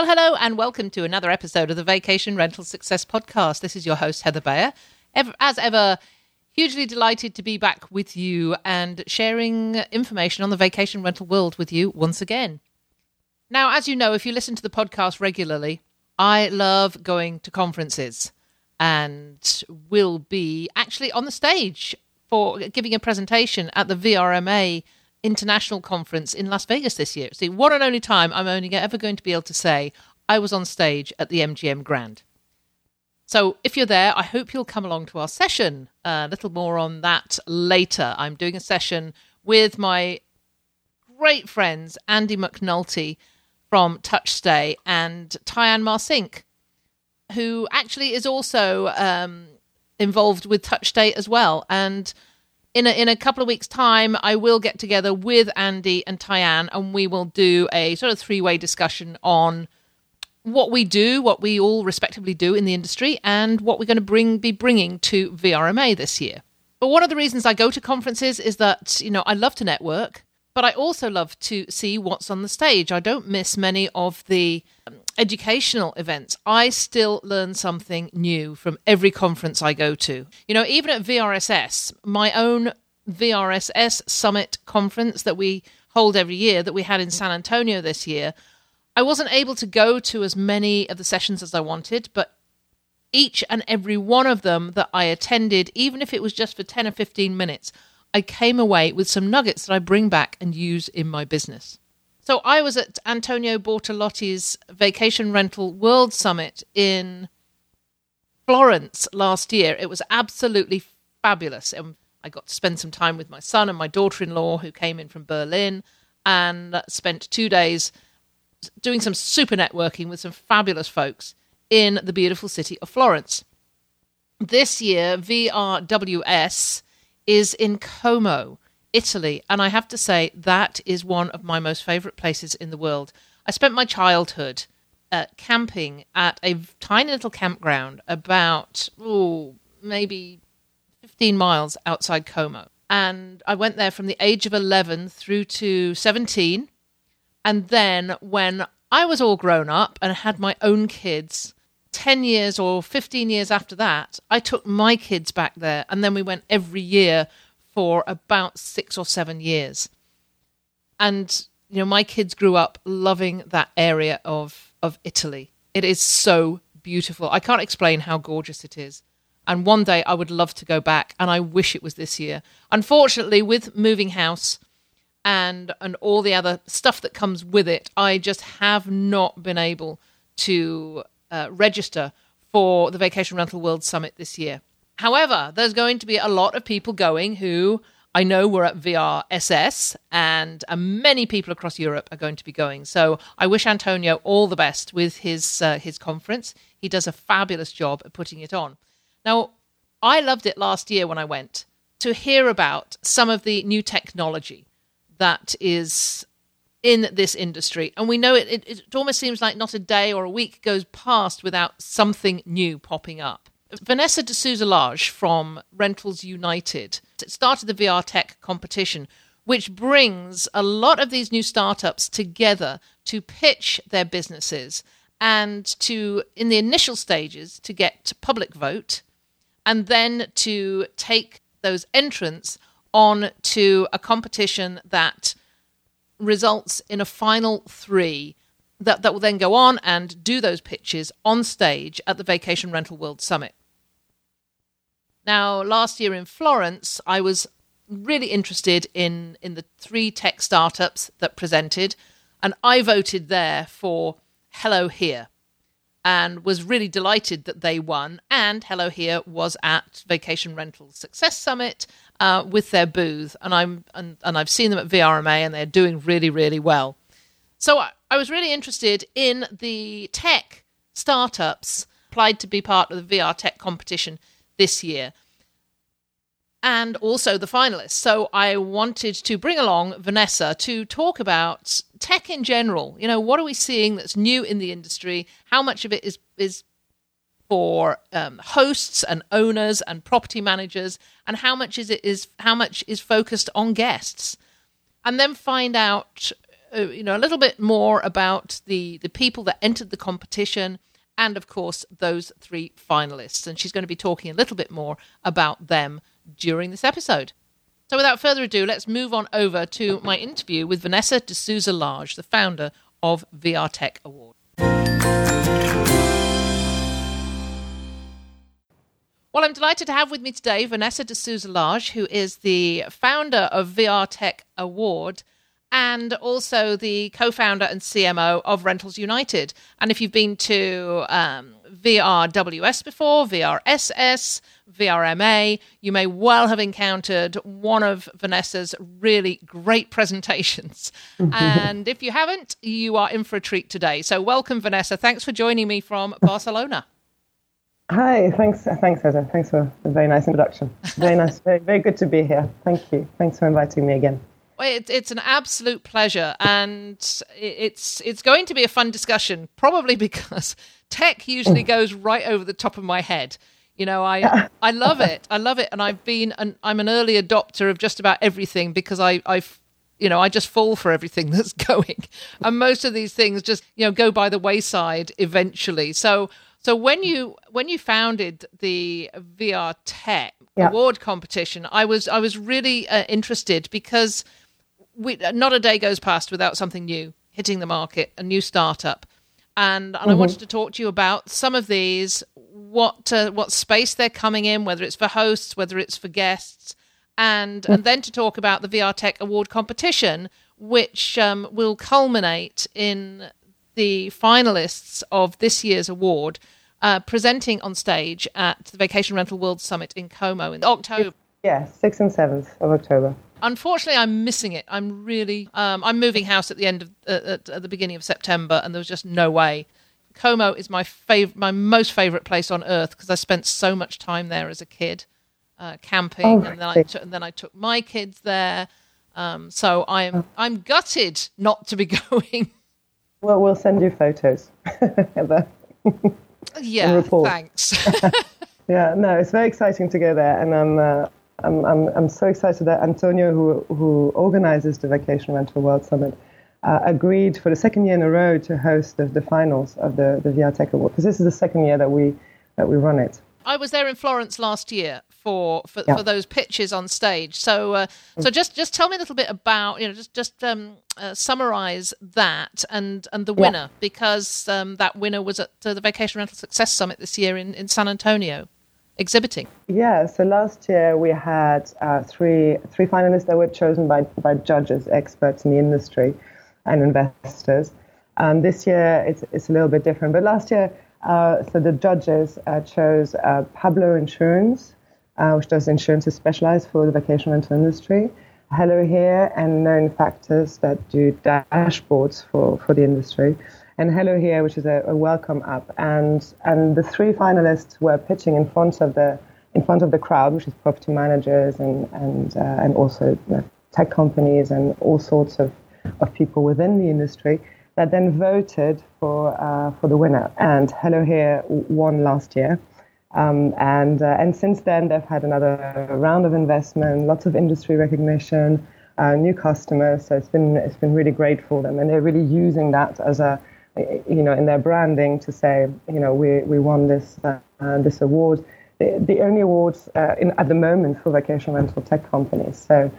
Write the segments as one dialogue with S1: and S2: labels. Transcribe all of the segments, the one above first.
S1: Well, hello and welcome to another episode of the Vacation Rental Success Podcast. This is your host, Heather Bayer. Ever, as ever, hugely delighted to be back with you and sharing information on the vacation rental world with you once again. Now, as you know, if you listen to the podcast regularly, I love going to conferences and will be actually on the stage for giving a presentation at the VRMA International Conference in Las Vegas this year. See, one and only time I'm only ever going to be able to say I was on stage at the MGM Grand. So if you're there, I hope you'll come along to our session. A little more on that later. I'm doing a session with my great friends Andy McNulty from TouchStay and Tyann Marcink, who actually is also um, involved with TouchStay as well. And in a, in a couple of weeks' time, I will get together with Andy and Tyann, and we will do a sort of three way discussion on what we do, what we all respectively do in the industry, and what we're going to bring be bringing to VRMA this year. But one of the reasons I go to conferences is that you know I love to network, but I also love to see what's on the stage. I don't miss many of the um, educational events. I still learn something new from every conference I go to. You know, even at VRSS, my own VRSS Summit conference that we hold every year, that we had in San Antonio this year, I wasn't able to go to as many of the sessions as I wanted, but each and every one of them that I attended, even if it was just for 10 or 15 minutes, I came away with some nuggets that I bring back and use in my business. So I was at Antonio Bortolotti's Vacation Rental World Summit in Florence last year. It was absolutely fabulous. And I got to spend some time with my son and my daughter in law, who came in from Berlin, and spent two days doing some super networking with some fabulous folks in the beautiful city of Florence. This year, VRWS is in Como, Italy, and I have to say that is one of my most favorite places in the world. I spent my childhood uh, camping at a tiny little campground about, oh, maybe 15 miles outside Como. And I went there from the age of 11 through to 17. And then when I was all grown up and had my own kids, 10 years or 15 years after that, I took my kids back there. And then we went every year for about six or seven years. And, you know, my kids grew up loving that area of, of Italy. It is so beautiful. I can't explain how gorgeous it is. And one day I would love to go back, and I wish it was this year. Unfortunately, with moving house and and all the other stuff that comes with it, I just have not been able to uh, register for the Vacation Rental World Summit this year. However, there's going to be a lot of people going who I know were at VRSS, and uh, many people across Europe are going to be going. So I wish Antonio all the best with his uh, his conference. He does a fabulous job at putting it on. Now, I loved it last year when I went to hear about some of the new technology that is in this industry. And we know it, it, it almost seems like not a day or a week goes past without something new popping up. Vanessa de Souza Lage from Rentals United started the VR Tech competition, which brings a lot of these new startups together to pitch their businesses and to, in the initial stages, to get public vote and then to take those entrants on to a competition that results in a final three that, that will then go on and do those pitches on stage at the Vacation Rental World Summit. Now, last year in Florence, I was really interested in, in the three tech startups that presented, and I voted there for Hello Here and was really delighted that they won. And Hello Here was at Vacation Rental Success Summit uh, with their booth, and I'm and, and I've seen them at VRMA, and they're doing really really well. So I, I was really interested in the tech startups applied to be part of the VR tech competition this year and also the finalists. So I wanted to bring along Vanessa to talk about tech in general. You know, what are we seeing that's new in the industry? How much of it is is for um, hosts and owners and property managers, and how much is it is how much is focused on guests, and then find out. Uh, you know a little bit more about the the people that entered the competition and of course those three finalists and she's going to be talking a little bit more about them during this episode. So, without further ado, let's move on over to my interview with Vanessa de Souza Lage, the founder of VR Tech Award. Well, I'm delighted to have with me today Vanessa de Souza Lage, who is the founder of VR Tech Award and also the co founder and CMO of Rentals United. And if you've been to um, VRWS before, VRSS, VRMA, you may well have encountered one of Vanessa's really great presentations. and if you haven't, you are in for a treat today. So, welcome, Vanessa. Thanks for joining me from Barcelona.
S2: Hi, thanks, thanks, Heather. Thanks for a very nice introduction. Very nice, very, very good to be here. Thank you. Thanks for inviting me again.
S1: Well, it's an absolute pleasure, and it's it's going to be a fun discussion. Probably because tech usually mm. goes right over the top of my head. You know, I I love it. I love it, and I've been an I'm an early adopter of just about everything because I I you know I just fall for everything that's going, and most of these things just you know go by the wayside eventually. So so when you when you founded the VR Tech yeah. award competition, I was I was really uh, interested because we not a day goes past without something new hitting the market, a new startup and, and mm-hmm. I wanted to talk to you about some of these, what uh, what space they're coming in, whether it's for hosts, whether it's for guests, and mm-hmm. and then to talk about the VR Tech Award competition, which um, will culminate in the finalists of this year's award uh, presenting on stage at the Vacation Rental World Summit in Como in October.
S2: Yeah, 6th and 7th of October.
S1: Unfortunately, I'm missing it. I'm really. Um, I'm moving house at the end of uh, at, at, the beginning of September, and there was just no way. Como is my fav- my most favorite place on earth because I spent so much time there as a kid, uh, camping, oh, and then I t- and then I took my kids there. Um, so I'm. I'm gutted not to be going.
S2: Well, we'll send you photos, Heather.
S1: yeah, thanks.
S2: yeah, no, it's very exciting to go there, and I'm. Uh, I'm, I'm, I'm so excited that Antonio, who, who organizes the Vacation Rental World Summit, uh, agreed for the second year in a row to host the, the finals of the, the VR Tech Award, because this is the second year that we, that we run it.
S1: I was there in Florence last year for for, yeah. for those pitches on stage. So uh, so mm. just just tell me a little bit about you know just just um, uh, summarize that and and the winner yeah. because um, that winner was at the Vacation Rental Success Summit this year in, in San Antonio exhibiting?
S2: Yeah, so last year we had uh, three three finalists that were chosen by by judges, experts in the industry, and investors. Um, this year it's it's a little bit different, but last year, uh, so the judges uh, chose uh, Pablo Insurance, uh, which does insurances specialized for the vacation rental industry. Hello Here and Known Factors that do dashboards for, for the industry and Hello Here, which is a, a, welcome app. And and the three finalists were pitching in front of the in front of the crowd, which is property managers and and uh, and also you know, tech companies and all sorts of, of people within the industry that then voted for uh, for the winner. And Hello Here won last year. Um, and uh, and since then they've had another round of investment, lots of industry recognition, uh, new customers. So it's been it's been really great for them, and they're really using that as a you know, in their branding to say, you know, we, we won this uh, this award. The, the only awards uh, in, at the moment for vacation rental tech companies. So,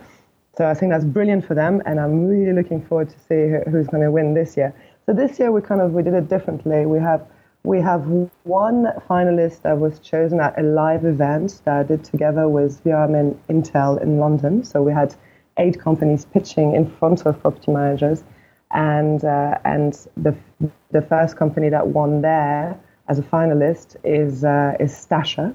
S2: so I think that's brilliant for them, and I'm really looking forward to see who, who's going to win this year. So this year we kind of we did it differently. We have we have one finalist that was chosen at a live event that I did together with VRM Intel in London. So we had eight companies pitching in front of property managers. And uh, and the the first company that won there as a finalist is uh, is Stasher,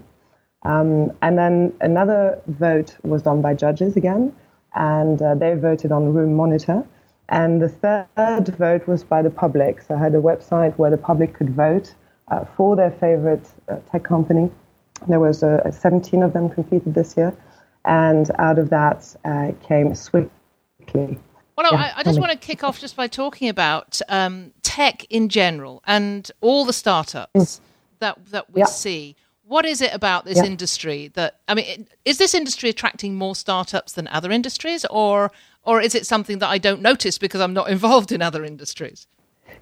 S2: um, and then another vote was done by judges again, and uh, they voted on Roomonitor, And the third vote was by the public. So I had a website where the public could vote uh, for their favorite uh, tech company. There was uh, 17 of them completed this year, and out of that uh, came Swikly.
S1: Well, yeah, I, I, just want to kick off just by talking about um, tech in general and all the startups mm. that that we yeah. see. What is it about this yeah. industry that I mean? Is this industry attracting more startups than other industries, or or is it something that I don't notice because I'm not involved in other industries?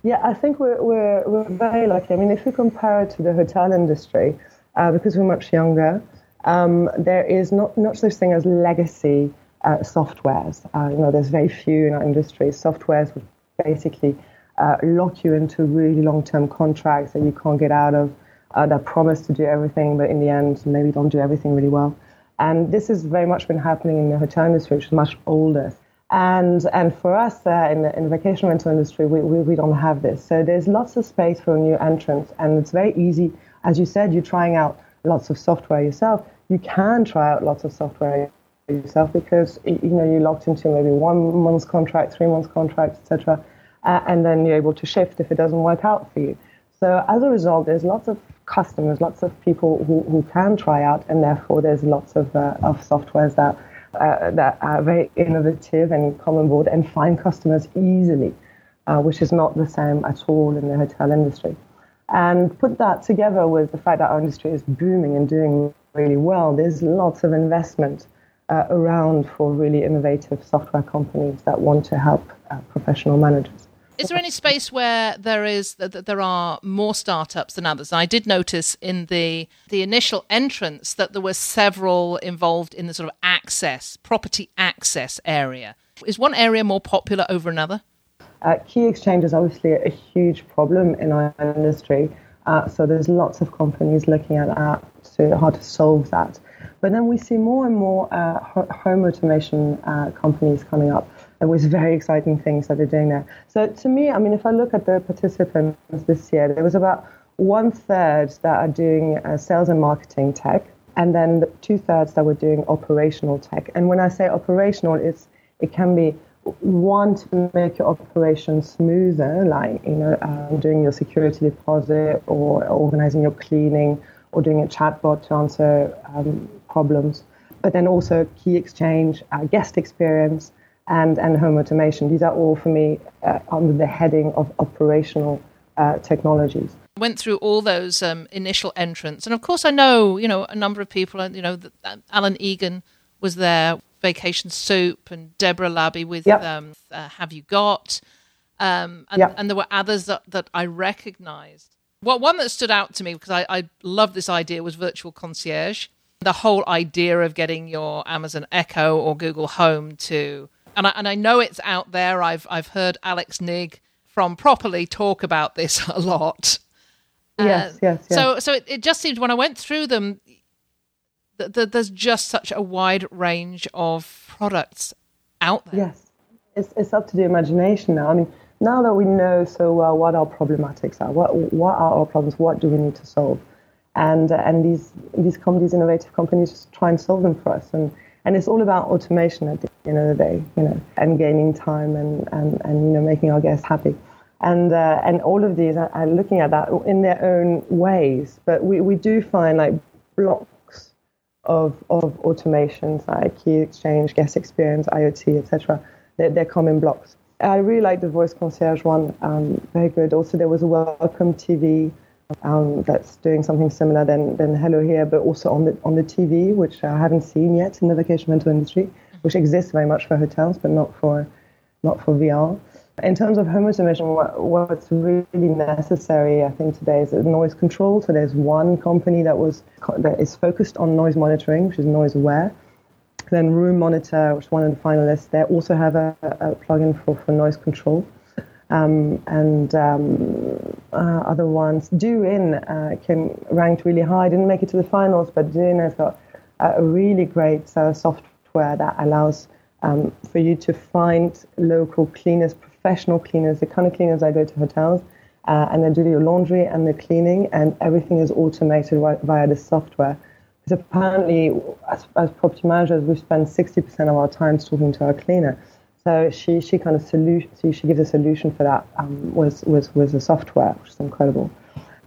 S2: Yeah, I think we're, we're, we're very lucky. I mean, if we compare it to the hotel industry, uh, because we're much younger, um, there is not, not such thing as legacy uh, softwares. Uh, you know, there's very few in our industry. Softwares would basically uh, lock you into really long-term contracts that you can't get out of, uh, that promise to do everything, but in the end, maybe don't do everything really well. And this has very much been happening in the hotel industry, which is much older. And, and for us uh, in, the, in the vacation rental industry, we, we, we, don't have this. So there's lots of space for new entrants, and it's very easy. As you said, you're trying out lots of software yourself. You can try out lots of software yourself because you know you're locked into maybe one month's contract, three months contract, etc., uh, and then you're able to shift if it doesn't work out for you. So as a result, there's lots of customers, lots of people who, who can try out, and therefore there's lots of uh, of softwares that uh, that are very innovative and come on board and find customers easily, uh, which is not the same at all in the hotel industry. And put that together with the fact that our industry is booming and doing really well, there's lots of investment uh, around for really innovative software companies that want to help uh, professional managers.
S1: Is there any space where there is that there are more startups than others? I did notice in the the initial entrance that there were several involved in the sort of access, property access area. Is one area more popular over another?
S2: Uh, key exchange is obviously a huge problem in our industry. Uh, so there's lots of companies looking at that to how to solve that. But then we see more and more uh, home automation uh, companies coming up it was very exciting things that they're doing there. So to me, I mean, if I look at the participants this year, there was about one third that are doing uh, sales and marketing tech, and then two thirds that were doing operational tech. And when I say operational, it's it can be one to make your operation smoother, like you know, um, doing your security deposit or organizing your cleaning or doing a chatbot to answer um, problems. But then also key exchange, uh, guest experience, and, and home automation. These are all for me uh, under the heading of operational uh, technologies.
S1: Went through all those um, initial entrants, and of course, I know you know a number of people. You know, uh, Alan Egan was there, Vacation Soup, and Deborah Labby with yep. um, uh, Have You Got, um, and, yep. and, there were others that, that I recognised. Well, one that stood out to me because I, I love this idea was virtual concierge. The whole idea of getting your Amazon Echo or Google Home to and I, and I know it's out there. I've I've heard Alex Nigg from Properly talk about this a lot.
S2: Yes, uh, yes, yes.
S1: So so it, it, just seemed when I went through them, that th- there's just such a wide range of products out there.
S2: Yes, it's it's up to the imagination now. I mean, now that we know so well what our problematics are, what what are our problems, what do we need to solve, and uh, and these these companies, innovative companies, just try and solve them for us and and it's all about automation at the end of the day, you know, and gaining time and, and, and you know, making our guests happy. And, uh, and all of these are, are, looking at that in their own ways. But we, we do find like blocks of, of automations like key exchange, guest experience, IoT, etc. They're, they're common blocks. I really like the voice concierge one, um, very good. Also, there was a welcome TV um, that's doing something similar than, than Hello Here, but also on the on the TV, which I haven't seen yet in the vacation rental industry, which exists very much for hotels, but not for not for VR. In terms of home automation, what, what's really necessary, I think, today is noise control. So there's one company that was that is focused on noise monitoring, which is NoiseAware. Then Roomonitor, which is one of the finalists, they also have a, a plugin for, for noise control. Um, and um, uh, other ones. Doinn uh, came ranked really high. Didn't make it to the finals, but Doinn has got a really great uh, software that allows um, for you to find local cleaners, professional cleaners, the kind of cleaners I go to hotels, uh, and they do your laundry and the cleaning, and everything is automated via the software. Because apparently, as, as property managers, we spend 60% of our time talking to our cleaner. So she, she kind of solution, she, gives a solution for that um, was, was, was a software, which is incredible.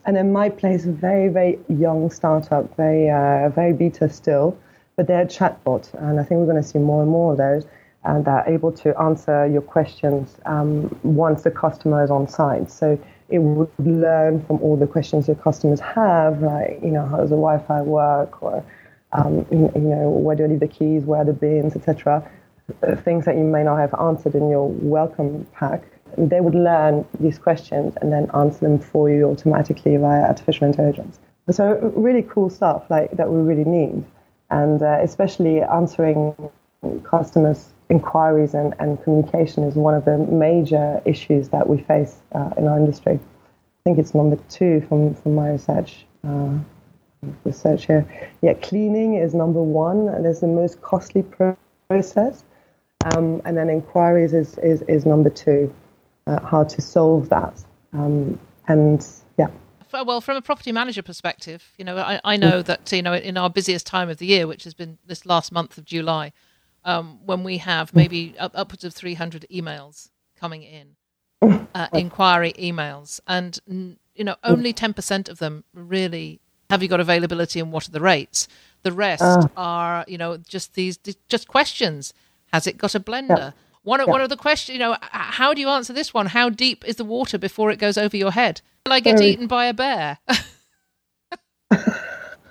S2: And then my place, a very, very young startup, very, uh, very beta still, but they're a chatbot. And I think we're going to see more and more of those. And they're able to answer your questions um, once the customer is on site. So it would learn from all the questions your customers have, like, you know, how does the Wi-Fi work, or, um, you, you, know, where do I leave the keys, where are the bins, etc. Uh, things that you may not have answered in your welcome pack. They would learn these questions and then answer them for you automatically via artificial intelligence. So really cool stuff like that we really need, and uh, especially answering customers' inquiries and, and communication is one of the major issues that we face uh, in our industry. I think it's number two from, from my research. Uh, research here. Yeah, cleaning is number one, and it's the most costly process. Um, and then inquiries is, is, is number two, uh, how to solve that. Um, and yeah.
S1: Well, from a property manager perspective, you know, I, I know that, you know, in our busiest time of the year, which has been this last month of July, um, when we have maybe up, upwards of 300 emails coming in, uh, inquiry emails, and you know only 10% of them really have you got availability and what are the rates. The rest uh, are you know just these just questions. Has it got a blender? Yeah. One, of, yeah. one of the questions, you know, how do you answer this one? How deep is the water before it goes over your head? Will I get Very... eaten by a bear?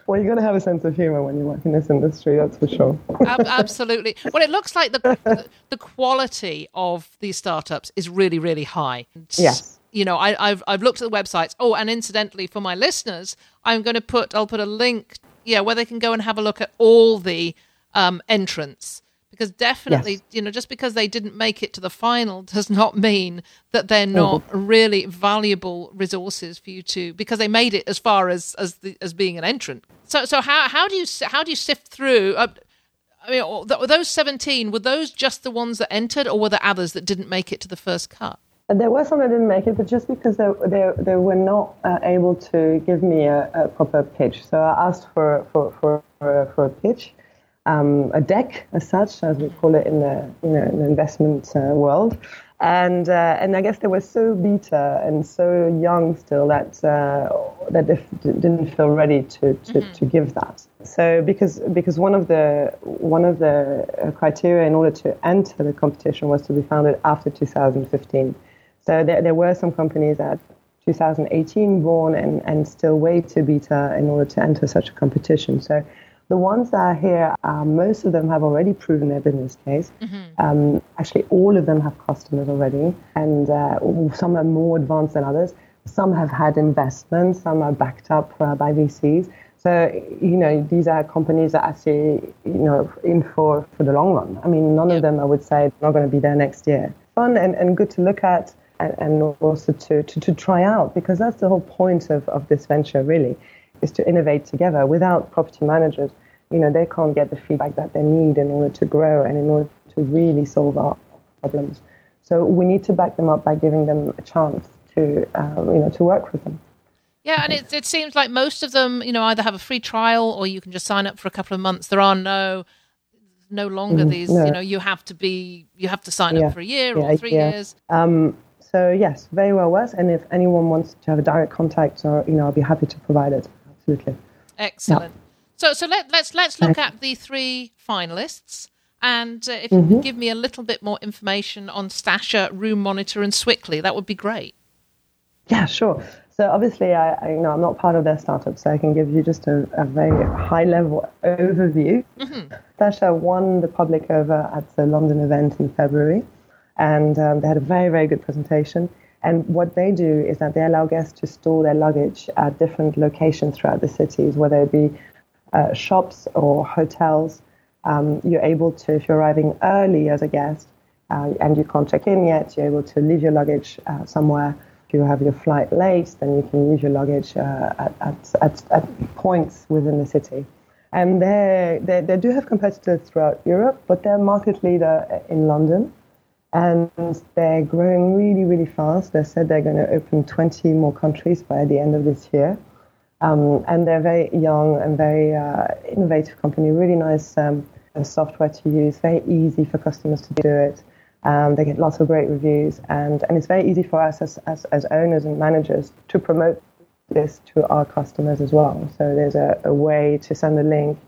S2: Well, you're going to have a sense of humor when you work in this industry, that's for sure.
S1: Absolutely. Well, it looks like the the quality of these startups is really, really high.
S2: Yes.
S1: You know, I, have I've looked at the websites. Oh, and incidentally, for my listeners, I'm going to put I'll put a link, yeah, where they can go and have a look at all the um, entrants because definitely yes. you know just because they didn't make it to the final does not mean that they're not really valuable resources for you to because they made it as far as as the, as being an entrant so so how how do you how do you sift through uh, I mean, those 17, were those just the ones that entered, or were there others that didn't make it to the first cut?
S2: There were some that didn't make it, but just because they, they, they were not uh, able to give me a, a, proper pitch. So I asked for, for, for, for a pitch, um, a deck as such, as we call it in the you know in the investment uh, world. And uh, and I guess they were so beta and so young still that uh, that they didn't feel ready to, to, mm-hmm. to give that. So because because one of the one of the uh, criteria in order to enter the competition was to be founded after 2015. So there, there were some companies that 2018 born and, and still way too beta in order to enter such a competition. So the ones that are here, uh, most of them have already proven their business case. Mm-hmm. Um, actually, all of them have customers already, and uh, some are more advanced than others. Some have had investments, some are backed up uh, by VCs. So, you know, these are companies that actually, you know, in for, for the long run. I mean, none of them, I would say, are not going to be there next year. Fun and, and good to look at and, and also to, to, to try out because that's the whole point of, of this venture, really is to innovate together. Without property managers, you know, they can't get the feedback that they need in order to grow and in order to really solve our problems. So we need to back them up by giving them a chance to, um, you know, to work with them.
S1: Yeah, and it, it seems like most of them, you know, either have a free trial or you can just sign up for a couple of months. There are no no longer mm, these, no. you know, you have to be, you have to sign yeah. up for a year yeah, or three yeah. years.
S2: Um, so yes, very well worth. And if anyone wants to have a direct contact, or you know, I'll be happy to provide it absolutely.
S1: Excellent. Yeah. So, so let, let's, let's look at the three finalists, and uh, if mm-hmm. you could give me a little bit more information on Stasher, Roomonitor, and Swikly, that would be great.
S2: Yeah, sure. So obviously, I, I you know I'm not part of their startup, so I can give you just a, a very high level overview. Mm-hmm. Stasher won the public over at the London event in February, and um, they had a very very good presentation. And what they do is that they allow guests to store their luggage at different locations throughout the cities, whether it be uh, shops or hotels. Um, you're able to, if you're arriving early as a guest uh, and you can't check in yet, you're able to leave your luggage uh, somewhere. If you have your flight late, then you can leave your luggage uh, at, at, at, at, points within the city. And they, they do have competitors throughout Europe, but they're market leader in London and they're growing really, really fast. They said they're going to open 20 more countries by the end of this year. Um, and they're very young and very uh, innovative company, really nice um, software to use, very easy for customers to do it. Um, they get lots of great reviews, and, and it's very easy for us as, as, as owners and managers to promote this to our customers as well. So there's a, a way to send a link.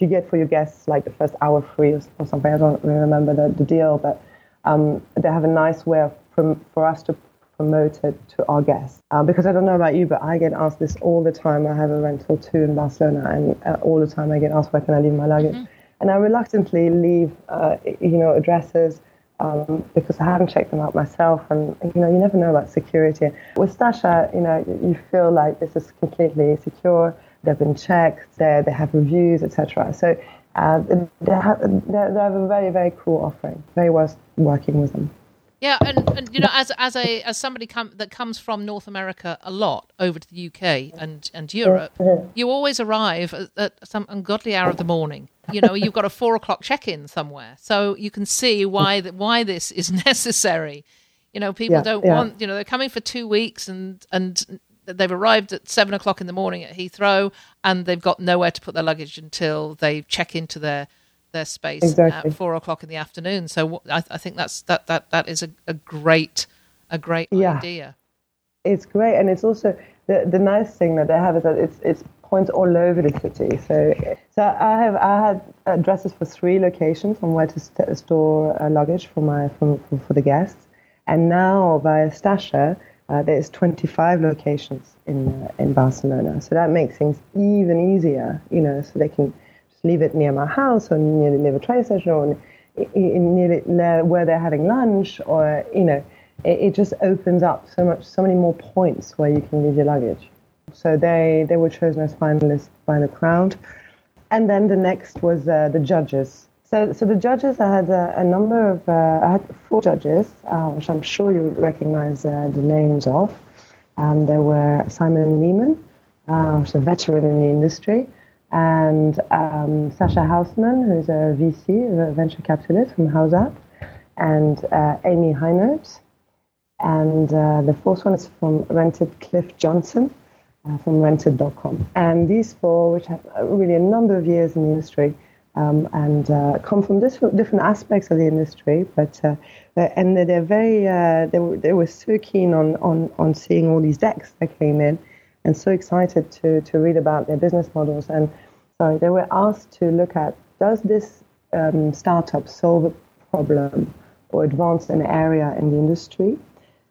S2: You get for your guests like the first hour free or, or something. I don't really remember the, the deal, but um, they have a nice way of prom- for us to promote it to our guests. Um, because I don't know about you, but I get asked this all the time. I have a rental too in Barcelona, and uh, all the time I get asked where can I leave my luggage. Mm-hmm. And I reluctantly leave, uh, you know, addresses um, because I haven't checked them out myself. And you know, you never know about security. With Stasher, you know, you feel like this is completely secure. They've been checked. They they have reviews, etc. So uh, they have they have a very very cool offering. Very worth working with them.
S1: Yeah, and, and you know, as as a as somebody come, that comes from North America a lot over to the UK and and Europe, you always arrive at, at, some ungodly hour of the morning. You know, you've got a four o'clock check in somewhere, so you can see why that why this is necessary. You know, people yeah, don't yeah. want. You know, they're coming for two weeks and and they've arrived at seven o'clock in the morning at Heathrow and they've got nowhere to put their luggage until they check into their their space exactly. at four o'clock in the afternoon. So I, I, think that's that that that is a, a great a great yeah. idea.
S2: It's great, and it's also the the nice thing that they have is that it's it's points all over the city. So so I have I had addresses for three locations on where to st- store uh, luggage for my for, for, for the guests, and now via Stasher. Uh, there's 25 locations in uh, in Barcelona, so that makes things even easier. You know, so they can just leave it near my house or near, near the train station or near where they're having lunch or, you know, it, it, just opens up so much, so many more points where you can leave your luggage. So they, they were chosen as finalists by the crowd. And then the next was uh, the judges. So, so the judges, I had a, a number of, uh, I had four judges, uh, which I'm sure you recognize uh, the names of. Um, there were Simon Lehmann, uh, who's a veteran in the industry and um, Sasha Hausman, who's a VC, a venture capitalist from HouseApp, and uh, Amy Hinote. And uh, the fourth one is from Rented Cliff Johnson uh, from rented.com. And these four, which have really a number of years in the industry um, and uh, come from different, different aspects of the industry, but uh, and they're very, uh, they, were, they were so keen on, on, on seeing all these decks that came in and so excited to, to read about their business models. And so they were asked to look at does this um, startup solve a problem or advance an area in the industry?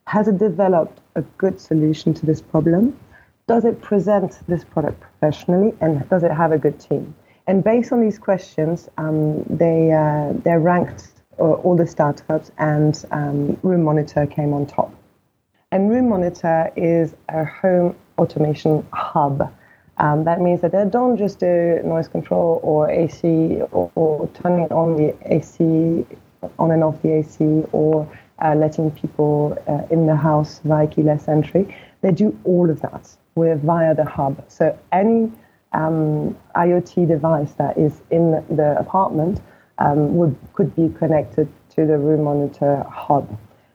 S2: Has it developed a good solution to this problem? Does it present this product professionally? And does it have a good team? And based on these questions, um, they, uh, they ranked all the startups, and um, Roomonitor came on top. And Roomonitor is a home automation hub. Um, that means that they don't just do noise control or AC or, or turning on the AC, on and off the AC, or uh, letting people uh, in the house via keyless entry. They do all of that with via the hub. So any um, IoT device that is in the apartment um, would could be connected to the Roomonitor hub.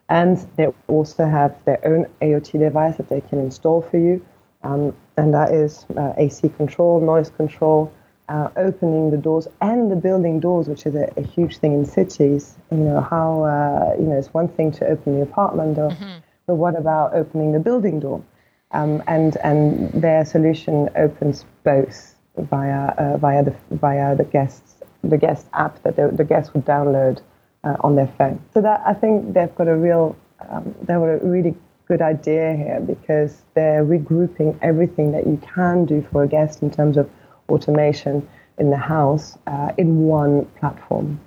S2: And they also have their own IoT device that they can install for you um, and that is uh, AC control, noise control, uh, opening the doors and the building doors, which is a, a huge thing in cities. You know how uh, you know it's one thing to open the apartment door, mm-hmm. but what about opening the building door? Um, and and their solution opens both via uh, via the via the guests the guest app that the, the guests would download uh, on their phone. So that I think they've got a real um, they were a really good idea here because they're regrouping everything that you can do for a guest in terms of automation in the house uh, in one platform.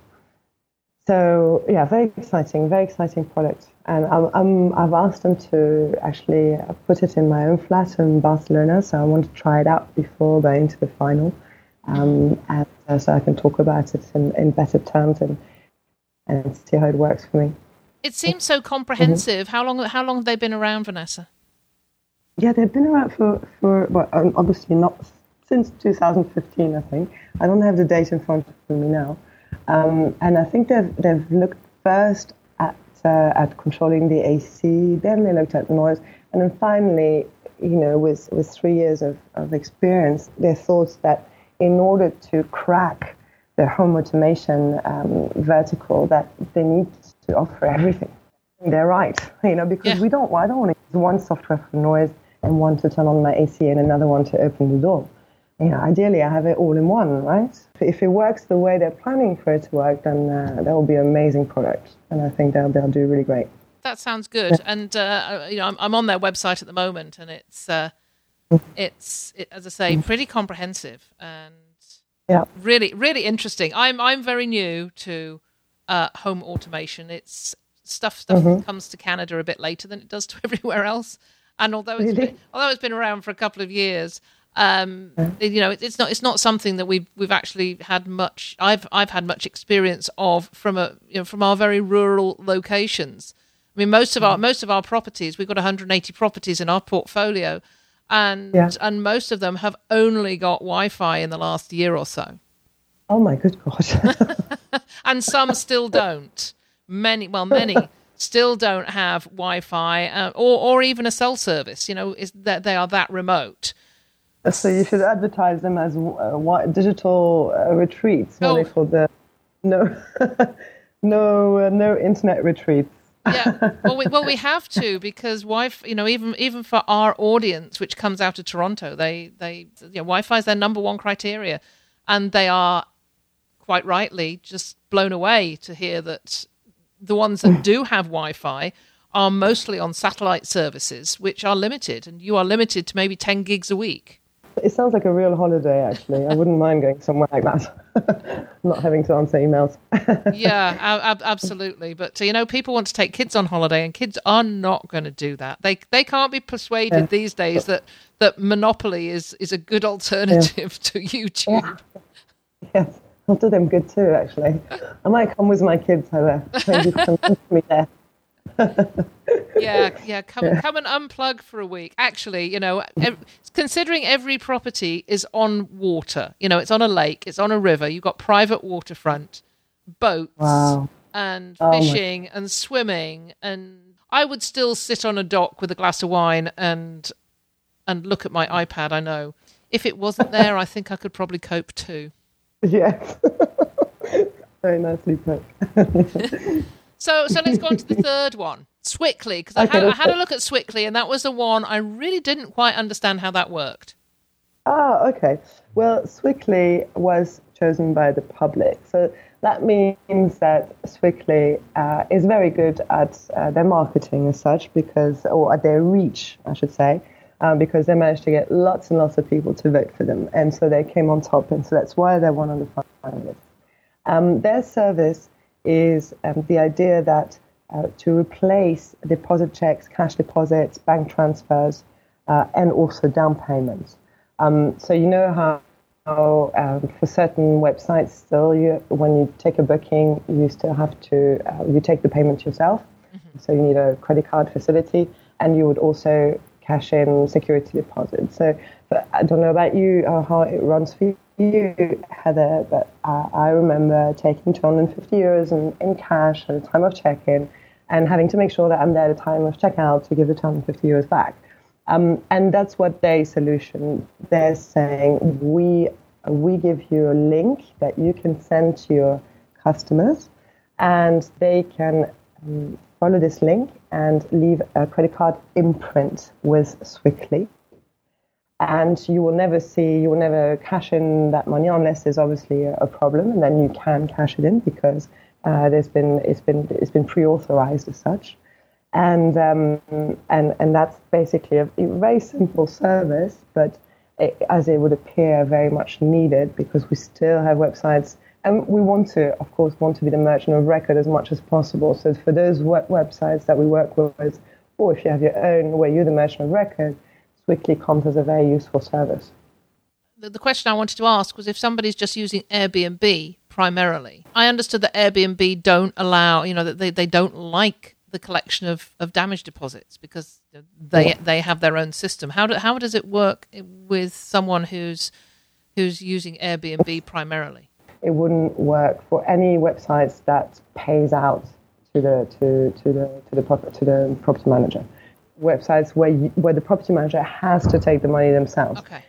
S2: So yeah, very exciting, very exciting product. And i have asked them to actually put it in my own flat in Barcelona. So I want to try it out before going to the final, um, and uh, so I can talk about it in, in better terms and and see how it works for me.
S1: It seems so comprehensive. Mm-hmm. How long? How long have they been around, Vanessa?
S2: Yeah, they've been around for for well, um, obviously not since 2015. I think I don't have the date in front of me now, um, and I think they've they've looked first at uh, at controlling the AC, then they looked at the noise, and then finally, you know, with with three years of, of experience, they thought that in order to crack the home automation um, vertical, that they need to offer everything. They're right, you know, because
S1: Yeah.
S2: we don't. I don't want to use one software for noise and one to turn on my AC and another one to open the door. You know, ideally, I have it all in one, right? If it works the way they're planning for it to work, then uh, that will be an amazing product, and I think they'll they'll do really great.
S1: That sounds good. And uh, you know, I'm, I'm on their website at the moment, and it's uh, it's it, as I say, pretty comprehensive and
S2: Yeah.
S1: really really interesting. I'm I'm very new to uh, home automation. It's stuff stuff
S2: Mm-hmm.
S1: comes to Canada a bit later than it does to everywhere else. And although it's
S2: Really?
S1: been, although it's been around for a couple of years, um, you know, it's not it's not something that we've we've actually had much. I've I've had much experience of from a you know from our very rural locations. I mean, most of
S2: Mm.
S1: our most of our properties, we've got 180 properties in our portfolio, and
S2: Yeah.
S1: and most of them have only got Wi-Fi in the last year or so,
S2: Oh my good god!
S1: and some still don't. Many, well, many still don't have Wi-Fi uh, or or even a cell service. You know, is that they are that remote.
S2: So you should advertise them as uh, digital uh, retreats. What
S1: Oh.
S2: they call the no, no, uh, no internet retreats.
S1: yeah. Well, we, well, we have to because Wi-Fi, you know, even even for our audience, which comes out of Toronto, they they you know, Wi-Fi is their number one criteria, and they are quite rightly just blown away to hear that the ones that do have Wi-Fi are mostly on satellite services, which are limited, and you are limited to maybe ten gigs a week.
S2: It sounds like a real holiday, actually. I wouldn't mind going somewhere like that, not having to answer emails.
S1: yeah, ab- absolutely. But you know, people want to take kids on holiday, and kids are not going to do that. They they can't be persuaded these days that that Monopoly is is a good alternative to YouTube.
S2: yes, I'll do them good too, actually. I might come with my kids over. Maybe some to me there.
S1: Yeah, yeah. Come come and unplug for a week. Actually, you know, ev- considering every property is on water, you know, it's on a lake, it's on a river. You've got private waterfront, boats,
S2: Wow.
S1: and
S2: Oh my-
S1: fishing and swimming and I would still sit on a dock with a glass of wine and and look at my iPad, I know. If it wasn't there, I think I could probably cope too.
S2: Yes. Very nicely put.
S1: So so let's go on to the third one. Swikly, because I,
S2: Okay,
S1: had, I had a look at Swikly, and that was the one I really didn't quite understand how that worked.
S2: Ah, okay. Well, Swikly was chosen by the public. So that means that Swikly uh, is very good at uh, their marketing as such, because, or at their reach, I should say, um, because they managed to get lots and lots of people to vote for them. And so they came on top, and so that's why they're one of the finalists. Um, their service is um, the idea that uh, to replace deposit checks, cash deposits, bank transfers, uh, and also down payments. Um, so you know how, how um, for certain websites still, you, when you take a booking, you still have to uh, you take the payment yourself. So you need a credit card facility, and you would also cash in security deposits. So but I don't know about you or how it runs for you, Heather, but uh, I remember taking 250 euros in, in cash at the time of check-in, and having to make sure that I'm there at the time of checkout to give the 250 euros back. Um, and that's what their solution. They're saying we we give you a link that you can send to your customers, and they can um, follow this link and leave a credit card imprint with Swikly. And you will never see, you will never cash in that money unless there's obviously a, a problem, and then you can cash it in because uh, there's been it's been it's been pre-authorized as such and um, and and that's basically a, a very simple service, but it, as it would appear, very much needed because we still have websites, and we want to, of course, want to be the merchant of record as much as possible. So for those web- websites that we work with, or if you have your own where you're the merchant of record, Swikly comes as a very useful service.
S1: The, the question I wanted to ask was if somebody's just using Airbnb primarily. I understood that Airbnb don't allow, you know, that they, they don't like the collection of, of damage deposits because they they have their own system. How do, how does it work with someone who's who's using Airbnb primarily?
S2: It wouldn't work for any websites that pays out to the to, to the to the to the property manager. Websites where you, where the property manager has to take the money themselves.
S1: Okay.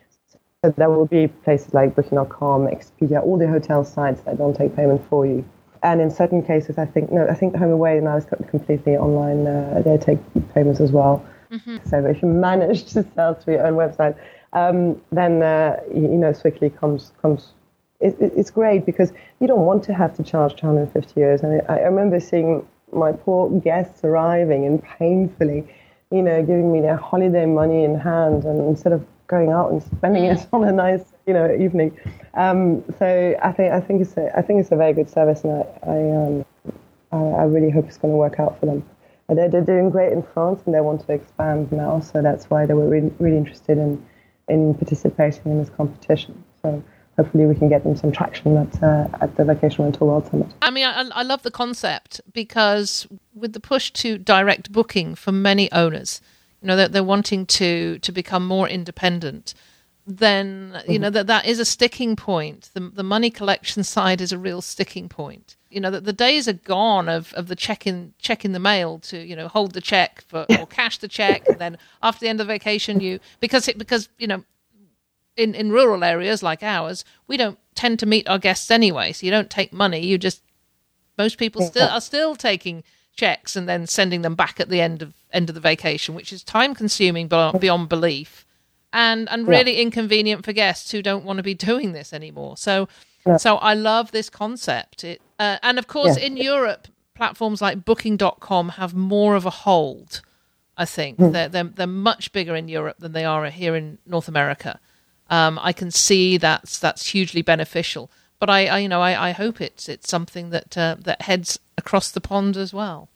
S2: So there will be places like Booking.com, Expedia, all the hotel sites that don't take payment for you. and in certain cases, I think no, I think HomeAway now is got completely online. Uh, they take payments as well. Mm-hmm. So if you manage to sell through your own website, um, then uh, you, you, know Swikly comes comes. It, it, it's great because you don't want to have to charge 250 euros. And I, I remember seeing my poor guests arriving and painfully, you know, giving me their holiday money in hand, and instead of going out and spending it on a nice, you know, evening. Um, so I think I think it's a I think it's a very good service, and I I, um, I, I really hope it's going to work out for them. They're, they're doing great in France, and they want to expand now, so that's why they were really really interested in in participating in this competition. So hopefully we can get them some traction at, uh, at the Vacation Rental World Summit.
S1: I mean, I, I, love the concept because with the push to direct booking for many owners, you know, they're, they're wanting to to become more independent. Then you mm-hmm. know that that is a sticking point. The the money collection side is a real sticking point. You know that the days are gone of, of the check in check in the mail to you know hold the check for or cash the check and then after the end of the vacation you because it because you know in, in rural areas like ours, we don't tend to meet our guests anyway. So you don't take money. You just most people still are still taking checks and then sending them back at the end of end of the vacation, which is time consuming beyond belief, and and really yeah. inconvenient for guests who don't want to be doing this anymore. So yeah. so I love this concept. It, uh, and of course, yeah. in Europe, platforms like Booking.com have more of a hold. I think mm. they're, they're they're much bigger in Europe than they are here in North America um, I can see that's that's hugely beneficial. But I, I you know, I, I, hope it's it's something that uh, that heads across the pond as well.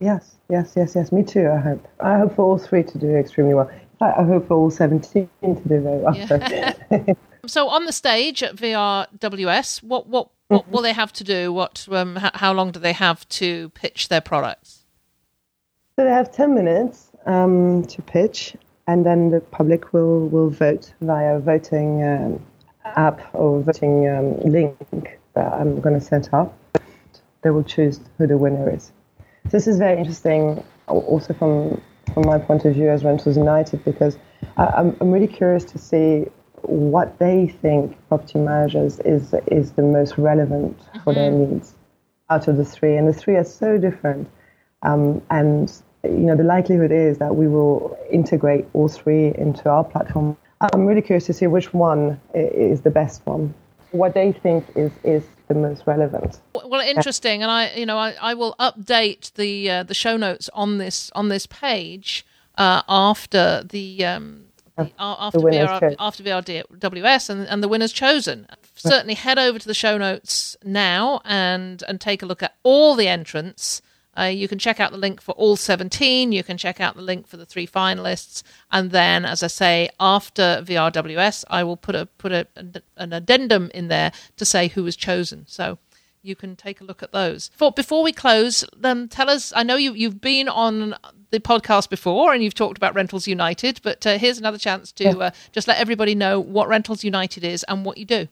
S2: Yes, yes, yes, yes. Me too. I hope. I hope for all three to do extremely well. I hope for all seventeen to do very well. Yeah.
S1: so on the stage at VRWS, what what what mm-hmm. will they have to do? What um, h- how long do they have to pitch their products?
S2: So they have ten minutes um, to pitch, and then the public will, will vote via voting um, app or voting um, link that I'm going to set up. They will choose who the winner is. So this is very interesting, also from from my point of view as Rentals United, because I, I'm, I'm really curious to see what they think property managers is is the most relevant for their mm-hmm. needs out of the three, and the three are so different. Um, and you know, the likelihood is that we will integrate all three into our platform. I'm really curious to see which one is the best one. What they think is is the most relevant.
S1: Well, interesting, and I, you know, I, I will update the uh, the show notes on this on this page uh, after the. Um, the, after, the VR, after VRWS and, and the winner's chosen. Certainly head over to the show notes now and, and take a look at all the entrants uh, you can check out the link for all 17. You can check out the link for the three finalists. And then, as I say, after VRWS, I will put a put a, an addendum in there to say who was chosen. So you can take a look at those. For, before we close, um, tell us. I know you, you've been on the podcast before and you've talked about Rentals United, but uh, here's another chance to uh, just let everybody know what Rentals United is and what you do.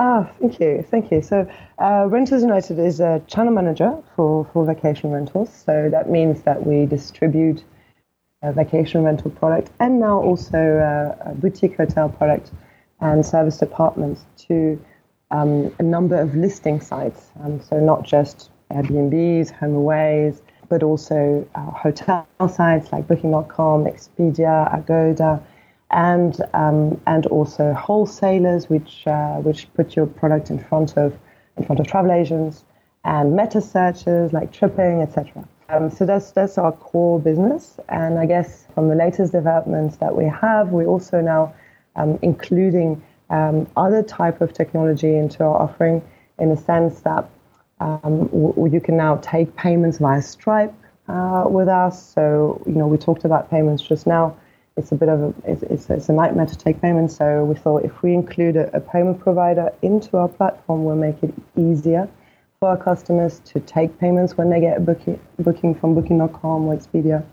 S2: Ah, thank you, thank you. So, uh, Rentals United is a channel manager for, for vacation rentals. So that means that we distribute a vacation rental product and now also uh, a boutique hotel product and service departments to um, a number of listing sites. Um, so not just Airbnbs, HomeAways, but also uh, hotel sites like Booking.com, Expedia, Agoda and um, and also wholesalers, which uh, which put your product in front of in front of travel agents and meta searches like Tripping, etc. Um, so that's that's our core business, and I guess from the latest developments that we have, we're also now um, including um, other type of technology into our offering in the sense that um, w- you can now take payments via Stripe uh, with us. So you know we talked about payments just now it's a bit of a it's, it's, a nightmare to take payments. So we thought if we include a, a, payment provider into our platform, we'll make it easier for our customers to take payments when they get a booking booking from Booking.com or Expedia.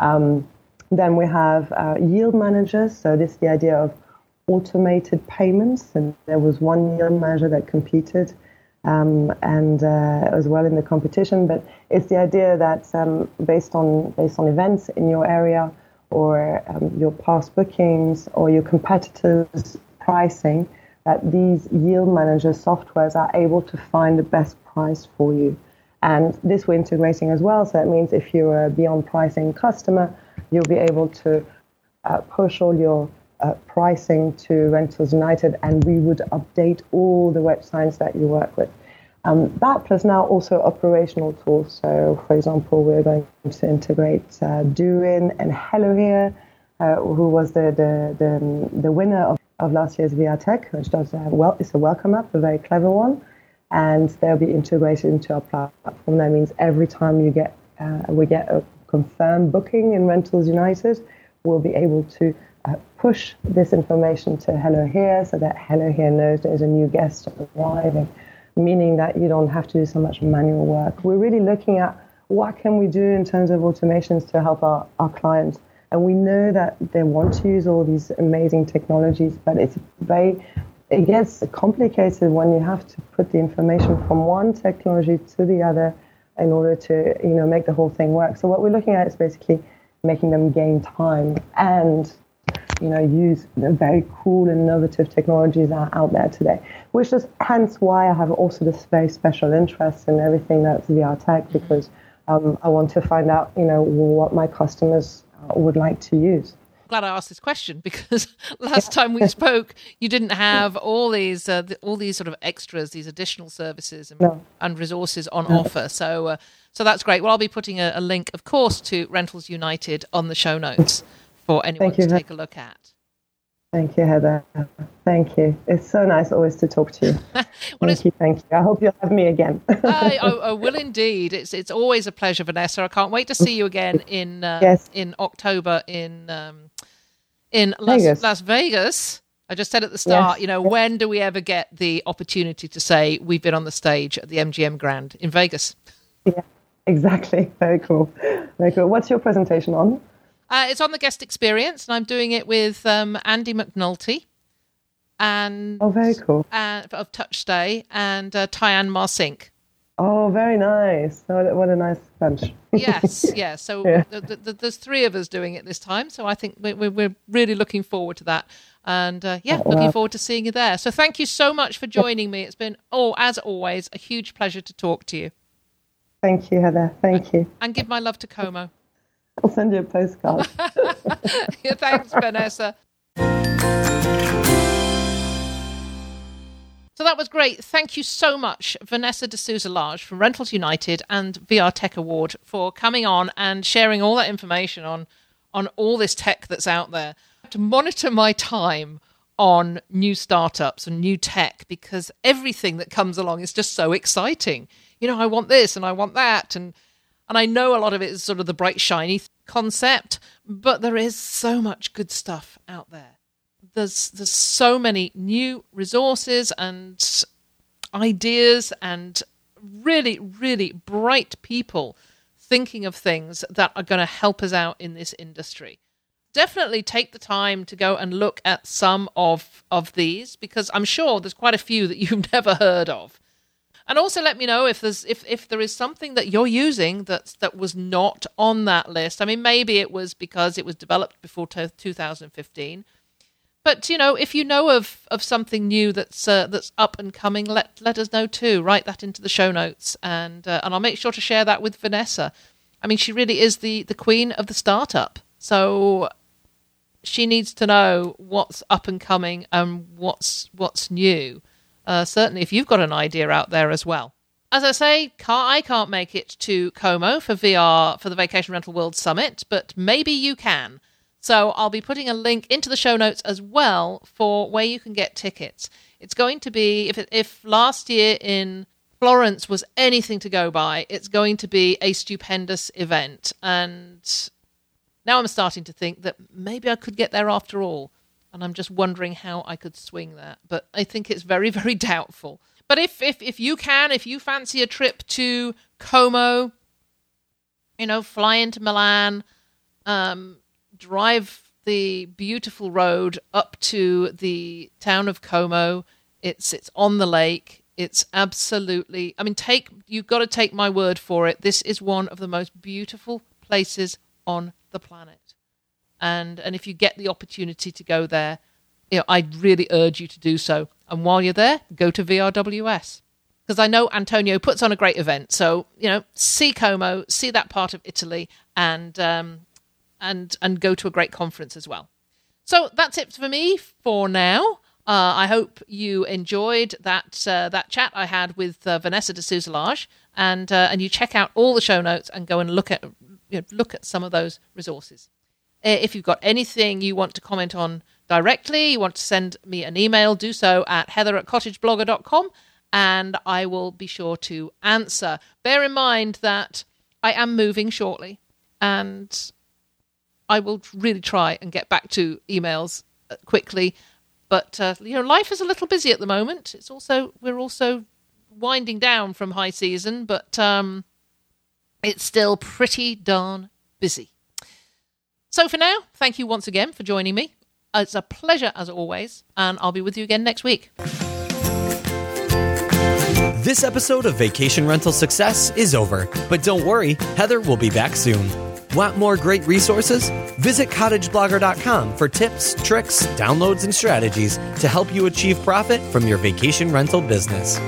S2: Um, then we have uh, yield managers. So this is the idea of automated payments, and there was one yield manager that competed. Um, and uh, as well in the competition, but it's the idea that um, based on based on events in your area, or um, your past bookings or your competitors' pricing, that these yield manager softwares are able to find the best price for you. And this we're integrating as well. So that means if you're a Beyond Pricing customer, you'll be able to uh, push all your uh, pricing to Rentals United, and we would update all the websites that you work with. Um, that plus now also operational tools. So, for example, we're going to integrate uh, Doinn and Hello Here, uh, who was the, the, the, the winner of, of last year's VR Tech, which does uh, well, it's a welcome app, a very clever one, and they'll be integrated into our platform. That means every time you get uh, we get a confirmed booking in Rentals United, we'll be able to uh, push this information to Hello Here so that Hello Here knows there's a new guest arriving meaning that you don't have to do so much manual work. We're really looking at what can we do in terms of automations to help our, our clients. And we know that they want to use all these amazing technologies, but it's very, it gets complicated when you have to put the information from one technology to the other in order to, you know, make the whole thing work. So what we're looking at is basically making them gain time and you know, use the very cool and innovative technologies that are out there today, which is hence why I have also this very special interest in everything that's VR tech because um, I want to find out, you know, what my customers uh, would like to use
S1: glad I asked this question because last time we spoke, you didn't have all these uh, the, all these sort of extras, these additional services and, no. and resources on no. offer. So uh, so that's great. Well, I'll be putting a, a, link, of course, to Rentals United on the show notes for anyone to take a look at.
S2: Thank you, Heather. Thank you. It's so nice always to talk to you. well, thank you. Thank you. I hope you'll have me again.
S1: I, I, I, will indeed. It's it's always a pleasure, Vanessa. I can't wait to see you again in uh, yes. in October in um, in Las Vegas. Las Vegas. I just said at the start, yes. you know, when do we ever get the opportunity to say we've been on the stage at the MGM Grand in Vegas?
S2: Yeah, exactly. Very cool. Very cool. What's your presentation on?
S1: Uh, it's on the guest experience, and I'm doing it with um, Andy McNulty and
S2: oh, very cool
S1: and, of TouchStay and uh, Tyann Marcink.
S2: Oh, very nice! What, what a nice bunch.
S1: yes, yeah. So yeah. there's three of us doing it this time, so I think we're, we're really looking forward to that. And uh, yeah, oh, looking wow. forward to seeing you there. So thank you so much for joining me. It's been, oh, as always, a huge pleasure to talk to you.
S2: Thank you, Heather. Thank you.
S1: And give my love to Como.
S2: I'll send you a postcard.
S1: yeah, thanks, Vanessa. So that was great. Thank you so much, Vanessa de Souza Lage from Rentals United and VR Tech Award for coming on and sharing all that information on on all this tech that's out there. To monitor my time on new startups and new tech because everything that comes along is just so exciting. You know, I want this and I want that and and I know a lot of it is sort of the bright, shiny concept, but there is so much good stuff out there. There's there's so many new resources and ideas and really, really bright people thinking of things that are going to help us out in this industry. Definitely take the time to go and look at some of of these because I'm sure there's quite a few that you've never heard of. And also let me know if there's if, if there is something that you're using that that was not on that list. I mean, maybe it was because it was developed before t- 2015. But you know, if you know of, of something new that's uh, that's up and coming, let let us know too. Write that into the show notes, and uh, and I'll make sure to share that with Vanessa. I mean, she really is the the queen of the startup, so she needs to know what's up and coming and what's what's new uh, certainly if you've got an idea out there as well. As I say, can't, I can't make it to Como for VR for the Vacation Rental World Summit, but maybe you can. So I'll be putting a link into the show notes as well for where you can get tickets. It's going to be if it, if last year in Florence was anything to go by, it's going to be a stupendous event. And now I'm starting to think that maybe I could get there after all and I'm just wondering how I could swing that. But I think it's very, very doubtful. But if if if you can, if you fancy a trip to Como, you know, fly into Milan, um, drive the beautiful road up to the town of Como. It's it's on the lake. It's absolutely. I mean, take you've got to take my word for it. This is one of the most beautiful places on the planet and and if you get the opportunity to go there, you know, I really urge you to do so. And while you're there, go to VRWS because I know Antonio puts on a great event. So you know, see Como, see that part of Italy, and um, and and go to a great conference as well. So that's it for me for now. Uh, I hope you enjoyed that uh, that chat I had with uh, Vanessa de Souza Lage, and uh, and you check out all the show notes and go and look at you know, look at some of those resources. Uh, if you've got anything you want to comment on directly, you want to send me an email, do so at heather at cottageblogger.com and I will be sure to answer. Bear in mind that I am moving shortly and I will really try and get back to emails uh, quickly. But uh, you know, life is a little busy at the moment. It's also we're also winding down from high season, but um, it's still pretty darn busy. So for now, thank you once again for joining me. It's a pleasure as always, and I'll be with you again next week.
S3: This episode of Vacation Rental Success is over, but don't worry, Heather will be back soon. Want more great resources? Visit cottageblogger.com for tips, tricks, downloads, and strategies to help you achieve profit from your vacation rental business.